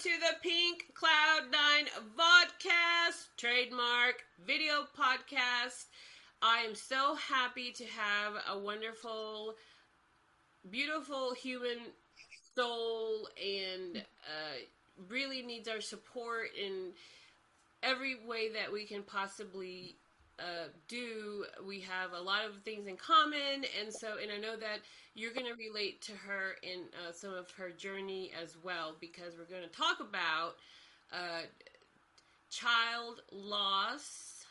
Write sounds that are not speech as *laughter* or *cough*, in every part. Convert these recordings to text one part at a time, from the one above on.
to the Pink Cloud Nine Vodcast, trademark video podcast. I am so happy to have a wonderful, beautiful human soul and uh, really needs our support in every way that we can possibly uh, do. We have a lot of things in common, and so, and I know that you're going to relate to her in uh, some of her journey as well, because we're going to talk about uh, child loss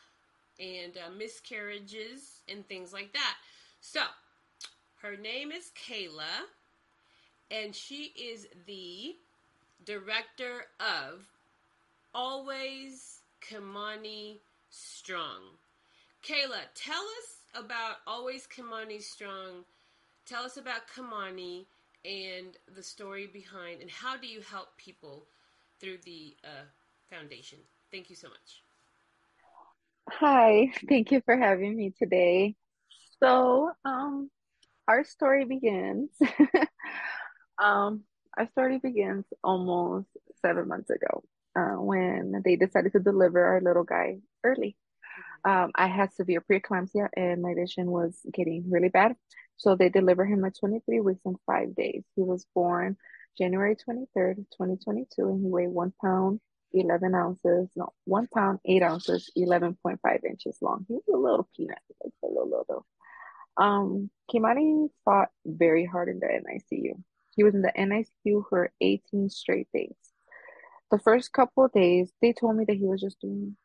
and uh, miscarriages and things like that. So, her name is Kayla, and she is the director of Always Kimani Strong. Kayla, tell us about Always Kimani Strong. Tell us about Kimani and the story behind, and how do you help people through the uh, foundation? Thank you so much. Hi, thank you for having me today. So, um, our story begins. *laughs* um, our story begins almost seven months ago, uh, when they decided to deliver our little guy early. Um, I had severe preeclampsia and my vision was getting really bad. So they delivered him at 23 weeks and five days. He was born January 23rd, 2022, and he weighed one pound, 11 ounces, no, one pound, eight ounces, 11.5 inches long. He was a little peanut, like a little, little. Um, Kimani fought very hard in the NICU. He was in the NICU for 18 straight days. The first couple of days, they told me that he was just doing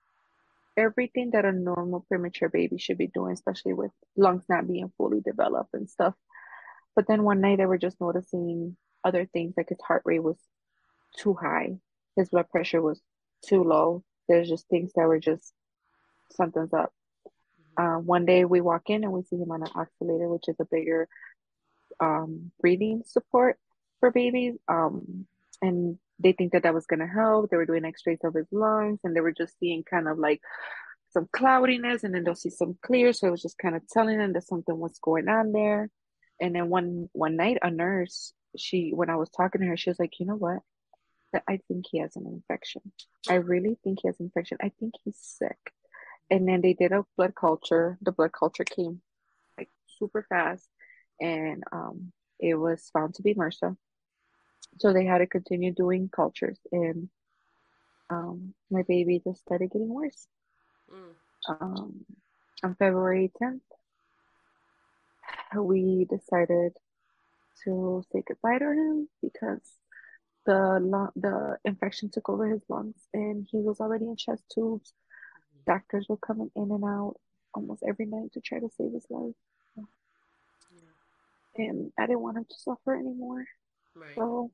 everything that a normal premature baby should be doing, especially with lungs not being fully developed and stuff. But then one night they were just noticing other things like his heart rate was too high, his blood pressure was too low. There's just things that were just something's up. Uh, one day we walk in and we see him on an oscillator, which is a bigger um, breathing support for babies. Um, and they think that that was going to help. They were doing x-rays of his lungs and they were just seeing kind of like some cloudiness and then they'll see some clear. So it was just kind of telling them that something was going on there. And then one one night a nurse, she when I was talking to her, she was like, you know what? I think he has an infection. I really think he has an infection. I think he's sick. And then they did a blood culture. The blood culture came like super fast and um, it was found to be MRSA so they had to continue doing cultures and um, my baby just started getting worse mm. um, on february 10th we decided to say goodbye to him because the lung, the infection took over his lungs and he was already in chest tubes doctors were coming in and out almost every night to try to save his life yeah. and i didn't want him to suffer anymore right. so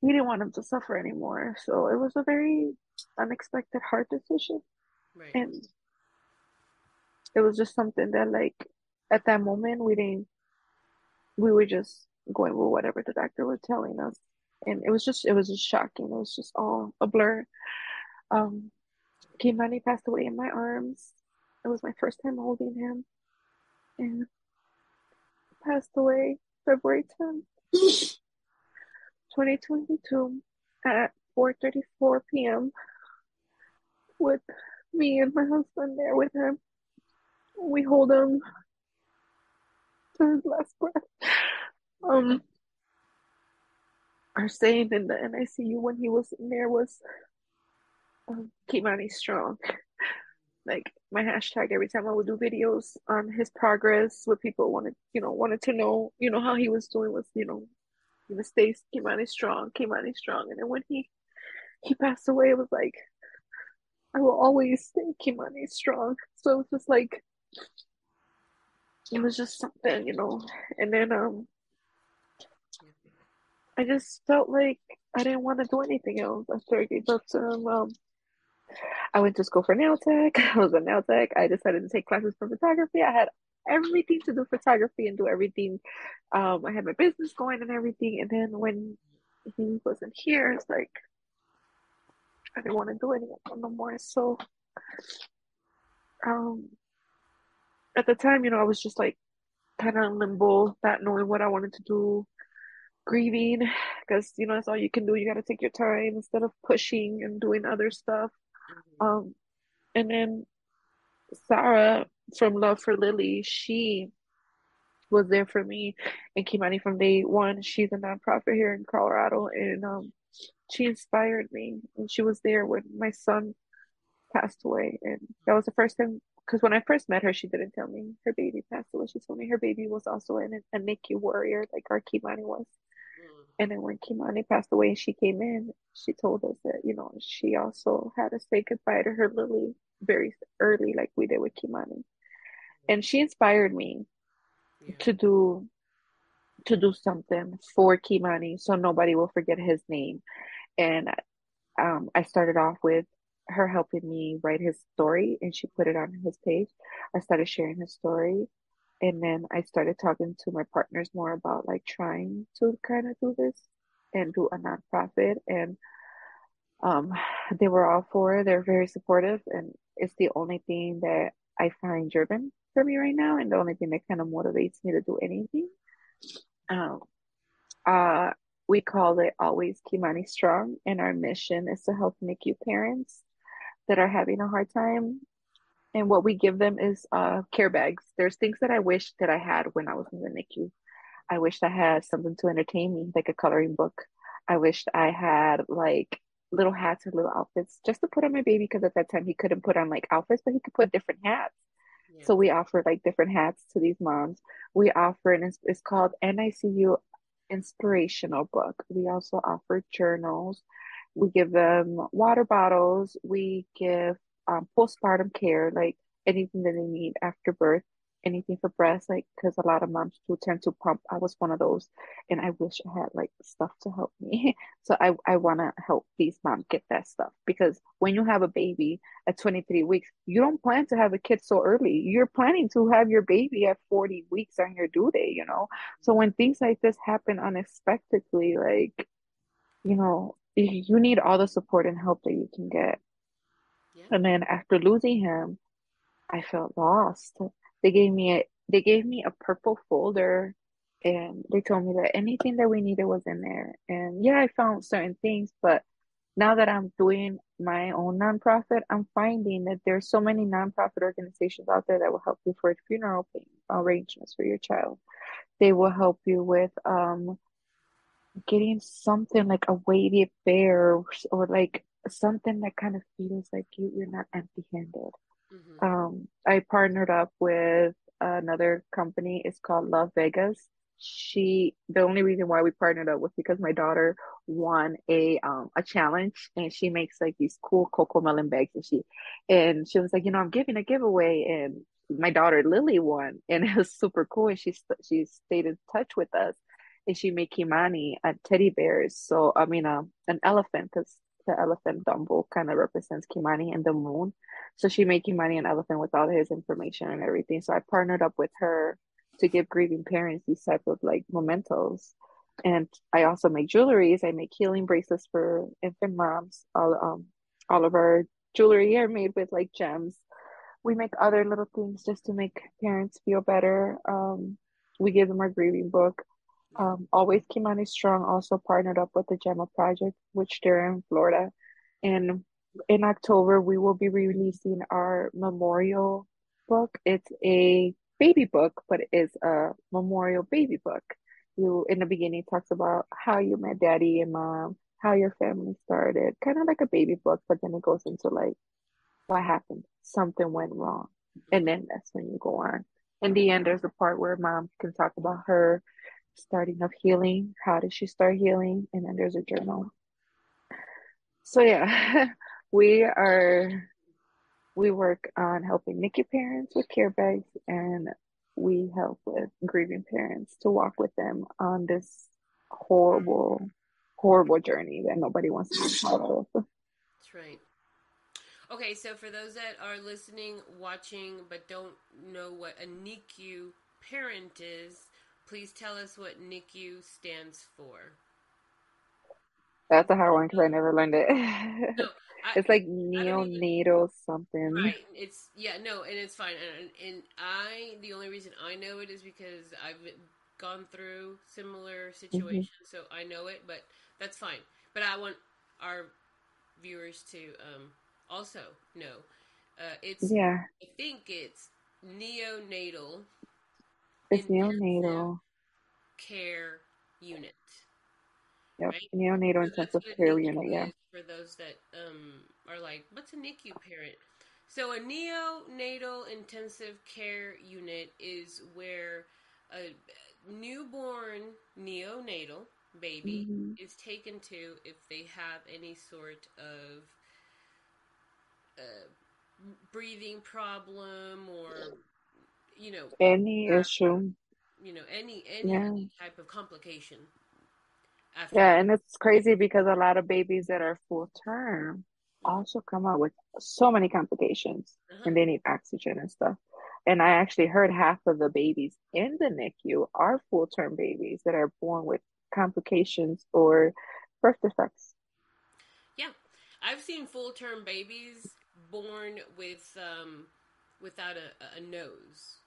we didn't want him to suffer anymore. So it was a very unexpected, hard decision. Right. And it was just something that, like, at that moment, we didn't, we were just going with whatever the doctor was telling us. And it was just, it was just shocking. It was just all a blur. Um, Kimani passed away in my arms. It was my first time holding him. And passed away February 10th. *laughs* 2022 at 4:34 p.m. with me and my husband there with him. We hold him to his last breath. Um, our saying in the NICU when he was in there was um, Kimani strong. like my hashtag every time I would do videos on his progress, what people wanted, you know, wanted to know, you know, how he was doing was, you know, you know, stay Kimani strong, Kimani strong. And then when he he passed away, it was like I will always stay Kimani strong. So it was just like it was just something, you know. And then um I just felt like I didn't want to do anything else after I gave up to him. Um, I went to school for nail tech. *laughs* I was a nail tech. I decided to take classes for photography. I had everything to do photography and do everything. Um, I had my business going and everything. And then when he wasn't here, it's like I didn't want to do anything no more. So, um, at the time, you know, I was just like kind of limbo, not knowing what I wanted to do. grieving because you know that's all you can do. You got to take your time instead of pushing and doing other stuff. Um, and then Sarah from Love for Lily, she was there for me and Kimani from day one. She's a nonprofit here in Colorado, and um, she inspired me. And she was there when my son passed away, and that was the first time. Because when I first met her, she didn't tell me her baby passed away. She told me her baby was also an, a NICU warrior, like our Kimani was. Mm. And then when Kimani passed away and she came in, she told us that, you know, she also had to say goodbye to her Lily very early, like we did with Kimani. And she inspired me Yeah. to do to do something for Kimani so nobody will forget his name. And um, I started off with her helping me write his story and she put it on his page. I started sharing his story and then I started talking to my partners more about like trying to kind of do this and do a nonprofit and um they were all for it. They're very supportive and it's the only thing that I find driven for me right now and the only thing that kind of motivates me to do anything. Um uh we call it always Kimani Strong and our mission is to help NICU parents that are having a hard time and what we give them is uh care bags. There's things that I wish that I had when I was in the NICU. I wished I had something to entertain me, like a coloring book. I wished I had like little hats or little outfits just to put on my baby because at that time he couldn't put on like outfits, but he could put different hats. So we offer like different hats to these moms. We offer and it's, it's called NICU Inspirational Book. We also offer journals. We give them water bottles. We give um, postpartum care, like anything that they need after birth, anything for breast, like because a lot of moms do tend to pump. I was one of those, and I wish I had like stuff to help me. *laughs* So I I want to help these moms get that stuff because when you have a baby at 23 weeks, you don't plan to have a kid so early. You're planning to have your baby at 40 weeks on your due date, you know. So when things like this happen unexpectedly, like you know, you need all the support and help that you can get. Yeah. And then after losing him, I felt lost. They gave me a they gave me a purple folder and they told me that anything that we needed was in there. And yeah, I found certain things, but now that I'm doing my own nonprofit, I'm finding that there's so many nonprofit organizations out there that will help you for funeral arrangements for your child. They will help you with um getting something like a weighted bear or, or like something that kind of feels like you, you're not empty handed. Mhm. Um, I partnered up with another company. It's called Love Vegas. She, the only reason why we partnered up was because my daughter won a um a challenge and she makes like these cool CoComelon bags and she and she was like, you know, I'm giving a giveaway and my daughter Lily won and *laughs* it was super cool and she she stayed in touch with us and she made Kimani a teddy bears. So I mean, um, an elephant because the elephant Dumbo kind of represents Kimani and the moon. So she made Kimani an elephant with all his information and everything. So I partnered up with her to give grieving parents these type of like mementos. And I also make jewelries. I make healing bracelets for infant moms. All um all of our jewelry are made with like gems. We make other little things just to make parents feel better. Um, we give them our grieving book. Um, Always Kimani Strong also partnered up with the Gemma Project, which they're in Florida. And in October, we will be releasing our memorial book. It's a baby book, but it's a memorial baby book. You, in the beginning, talks about how you met daddy and mom, how your family started, kind of like a baby book, but then it goes into like what happened, something went wrong. And then that's when you go on. In the end, there's a part where mom can talk about her starting of healing. How did she start healing? And then there's a journal. So yeah, *laughs* we are we work on helping NICU parents with care bags and we help with grieving parents to walk with them on this horrible, horrible journey that nobody wants to be part of. That's right. Okay, so for those that are listening, watching, but don't know what a NICU parent is, please tell us what NICU stands for. That's a hard one because I never learned it. No, *laughs* I, It's like even- neonatal something. Right. It's yeah, no, and it's fine. And, and I the only reason I know it is because I've gone through similar situations, mm-hmm. so I know it, but that's fine. But I want our viewers to um, also know. Uh, it's yeah. I think it's neonatal. It's neonatal care unit. Yep, right? neonatal so intensive care unit. Yeah. For those that um, are like, what's a NICU parent? So a neonatal intensive care unit is where a newborn neonatal baby mm-hmm. is taken to if they have any sort of uh, breathing problem or you know any issue. you know any any, yeah. any type of complication yeah and it's crazy because a lot of babies that are full term also come out with so many complications uh-huh. and they need oxygen and stuff. And i actually heard half of the babies in the nicu are full term babies that are born with complications or birth defects. Yeah. I've seen full term babies born with um without a, a nose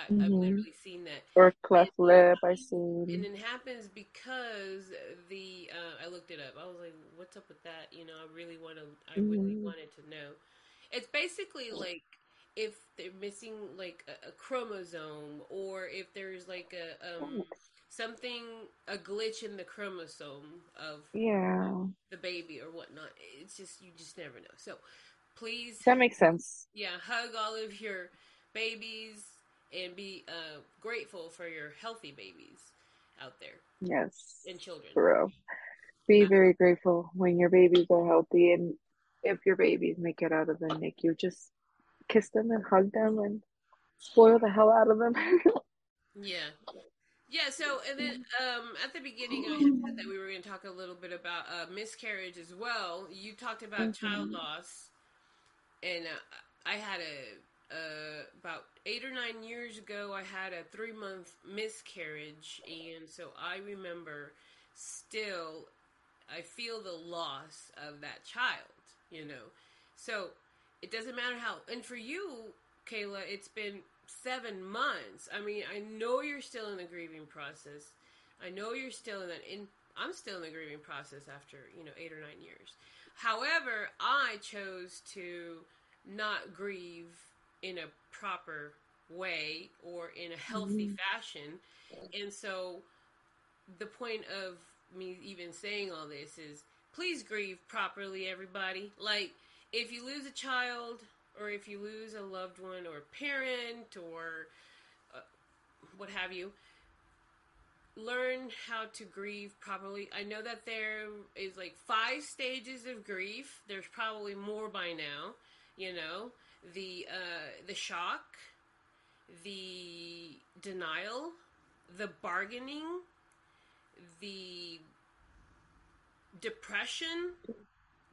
I, have mm-hmm. literally seen that. Or cleft lip, I seen. And it happens because the uh, I looked it up. I was like, "What's up with that?" You know, I really want to. I mm-hmm. really wanted to know. It's basically like if they're missing like a, a chromosome, or if there's like a um, something a glitch in the chromosome of yeah the baby or whatnot. It's just you just never know. So please, that makes sense. Yeah, hug all of your babies and be uh, grateful for your healthy babies out there. Yes. And children. For real. Be very grateful when your babies are healthy and if your babies make it out of the NICU, just kiss them and hug them and spoil the hell out of them. *laughs* yeah. Yeah, so and then um, at the beginning, I said that we were going to talk a little bit about uh, miscarriage as well. You talked about mm-hmm. child loss, and uh, I had a uh, about eight or nine years ago, I had a three month miscarriage, and so I remember still, I feel the loss of that child, you know. So it doesn't matter how, and for you, Kayla, it's been seven months. I mean, I know you're still in the grieving process. I know you're still in that. In I'm still in the grieving process after you know eight or nine years. However, I chose to not grieve in a proper way or in a healthy mm-hmm. fashion. And so the point of me even saying all this is please grieve properly, everybody. Like, if you lose a child or if you lose a loved one or a parent or uh, what have you, learn how to grieve properly. I know that there is like five stages of grief. There's probably more by now, you know the uh, the shock, the denial, the bargaining, the depression,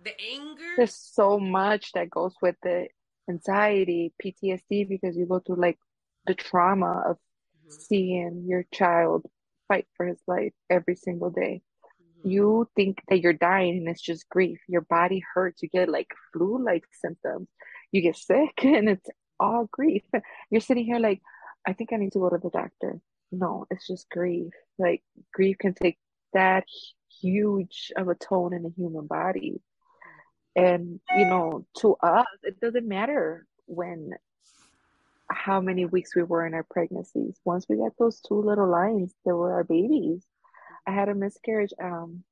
the anger. There's so much that goes with the anxiety, PTSD, because you go through like the trauma of mm-hmm. seeing your child fight for his life every single day. Mm-hmm. You think that you're dying and it's just grief. Your body hurts. You get like flu like symptoms you get sick *laughs* and it's all grief. You're sitting here like, I think I need to go to the doctor. No, it's just grief. Like grief can take that huge of a tone in the human body. And, you know, to us, it doesn't matter when, how many weeks we were in our pregnancies. Once we got those two little lines, they were our babies. I had a miscarriage um,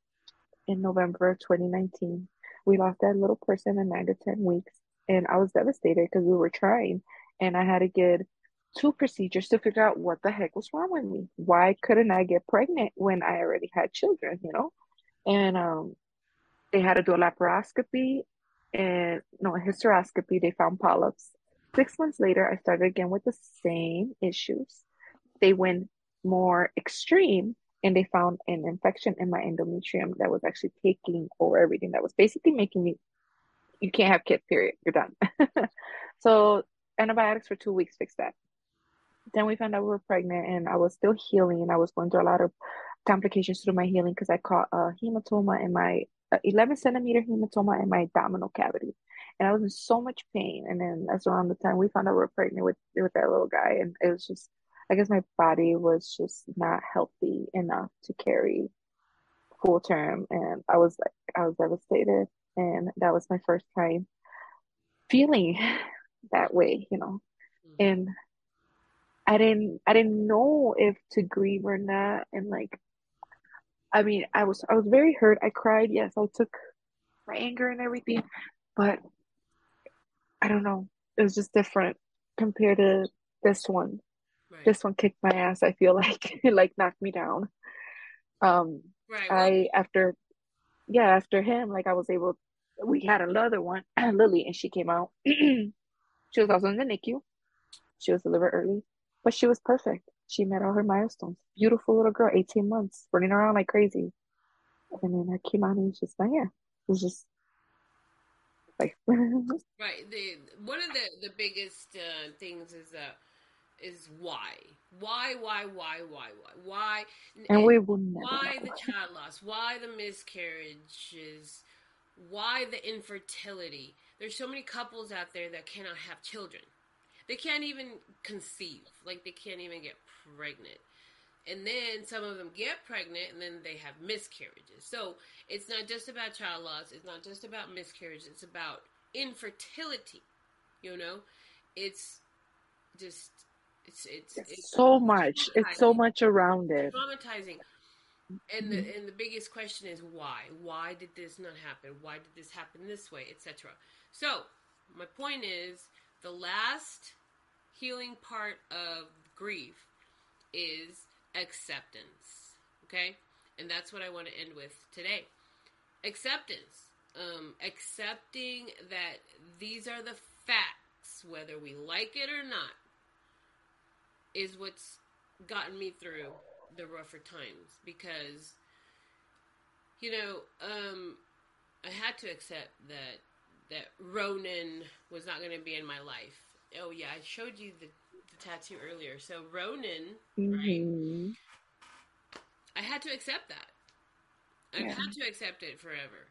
in November of 2019. We lost that little person in nine to 10 weeks and I was devastated because we were trying, and I had to get two procedures to figure out what the heck was wrong with me. Why couldn't I get pregnant when I already had children? You know, and um, they had to do a laparoscopy and no a hysteroscopy. They found polyps. Six months later, I started again with the same issues. They went more extreme and they found an infection in my endometrium that was actually taking over everything that was basically making me you can't have kids, period. You're done. *laughs* so antibiotics for two weeks fixed that. Then we found out we were pregnant and I was still healing and I was going through a lot of complications through my healing because I caught a hematoma in my uh, 11 centimeter hematoma in my abdominal cavity. And I was in so much pain. And then that's around the time we found out we were pregnant with, with that little guy. And it was just, I guess my body was just not healthy enough to carry full term, and I was like, I was devastated, and that was my first time feeling *sighs* that way, you know, Mm. and I didn't, I didn't know if to grieve or not, and like, I mean, I was, I was very hurt. I cried. Yes, I took my anger and everything, but I don't know. It was just different compared to this one. Right. This one kicked my ass. I feel *laughs* like it like knocked me down. Um, Right. Well, I after yeah, after him, like I was able we had another one, *clears throat* Lily, and she came out. *clears throat* She was also in the NICU. She was delivered early, but she was perfect. She met all her milestones. Beautiful little girl, 18 months, running around like crazy. And then I came out and it's just like, yeah, it was just like, *laughs* right. The one of the the biggest uh, things is uh is why, why, why, why, why, why, why, and we will never why the child loss, why the miscarriages, why the infertility. There's so many couples out there that cannot have children. They can't even conceive. Like they can't even get pregnant. And then some of them get pregnant and then they have miscarriages. So it's not just about child loss, it's not just about miscarriage, it's about infertility. You know? It's just it's it's It's so much. It's so much around it. traumatizing. And the and the biggest question is why? Why did this not happen? Why did this happen this way, etc. So my point is the last healing part of grief is acceptance. Okay, and that's what I want to end with today. Acceptance. Um, accepting that these are the facts, whether we like it or not, is what's gotten me through the rougher times because you know um i had to accept that that ronan was not going to be in my life oh yeah i showed you the, the tattoo earlier so ronan Mhm. i had to accept that Yeah. had to accept it forever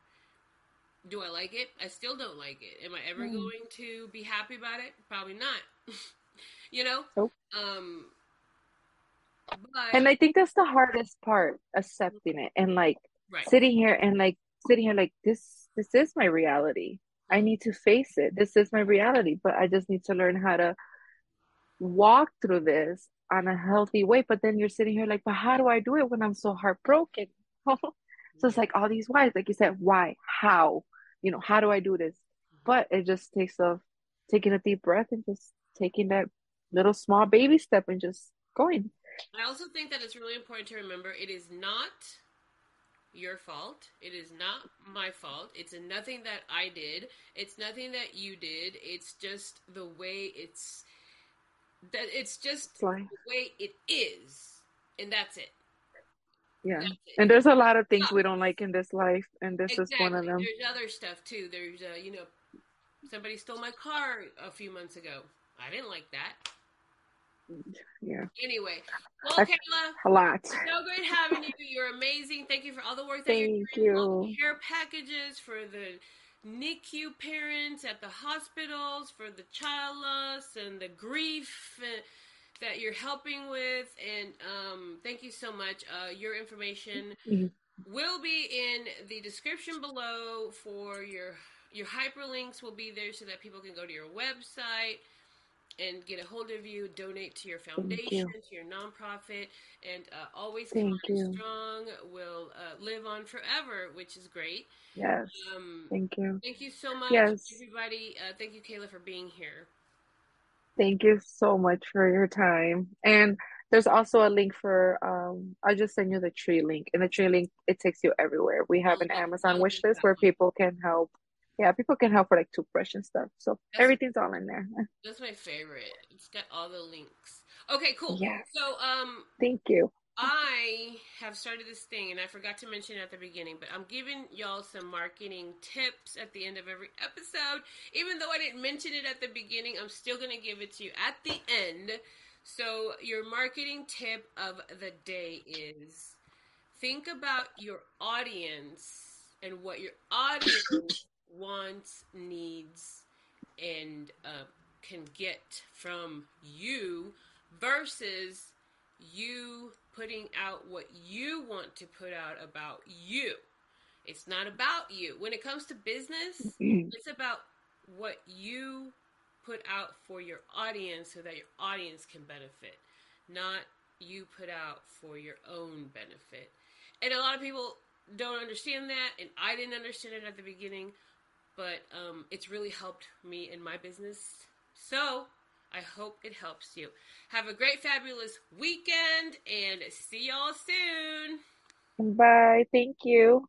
do i like it i still don't like it am i ever Mm. going to be happy about it probably not *laughs* you know Nope. um but And I think that's the hardest part, accepting it and like right sitting here and like sitting here like this this is my reality. I mm-hmm. need to face it. This is my reality, but I just need to learn how to walk through this on a healthy way. But then you're sitting here like, but how do I do it when I'm so heartbroken? *laughs* so it's like all these whys, like you said, why, how, you know, how do I do this? Mm-hmm. But it just takes of taking a deep breath and just taking that little small baby step and just going. I also think that it's really important to remember it is not your fault. It is not my fault. It's nothing that I did. It's nothing that you did. It's just the way it's that it's just like, the way it is. And that's it. yeah. That's it. And there's a lot of things we don't like in this life, and this exactly. is one of them. There's other stuff too. There's uh, you know somebody stole my car a few months ago. I didn't like that. Yeah, Anyway, well, I- Kayla, a lot. So great having you. You're amazing. Thank you for all the work that Thank you're doing. you. care packages for the NICU parents at the hospitals, for the child loss and the grief uh, that you're helping with. And um, thank you so much. Uh, your information Mhm. will be in the description below for your your hyperlinks will be there so that people can go to your website and get a hold of you, donate to your foundation, to your nonprofit, and uh, always Thank Come you. strong will uh, live on forever, which is great. Yes, Um, thank you. thank you so much, Yes. everybody. Uh, thank you, Kayla, for being here. Thank you so much for your time. And there's also a link for um I'll just send you the tree link. And the tree link it takes you everywhere. We have an Amazon I'll wish list where people can help. Yeah, people can help for like toothbrush and stuff. So That's- everything's all in there. *laughs* That's my favorite. It's got all the links. Okay, cool. Yeah. So, um, Thank you. I have started this thing, and I forgot to mention it at the beginning, but I'm giving y'all some marketing tips at the end of every episode. Even though I didn't mention it at the beginning, I'm still going to give it to you at the end. So, your marketing tip of the day is think about your audience and what your audience *laughs* wants, needs, and uh, can get from you versus you putting out what you want to put out about you. It's not about you. When it comes to business, *clears throat* it's about what you put out for your audience so that your audience can benefit, not you put out for your own benefit. And a lot of people don't understand that, and I didn't understand it at the beginning, but um, it's really helped me in my business. So I hope it helps you. Have a great, fabulous weekend, and see y'all soon. Bye. Thank you.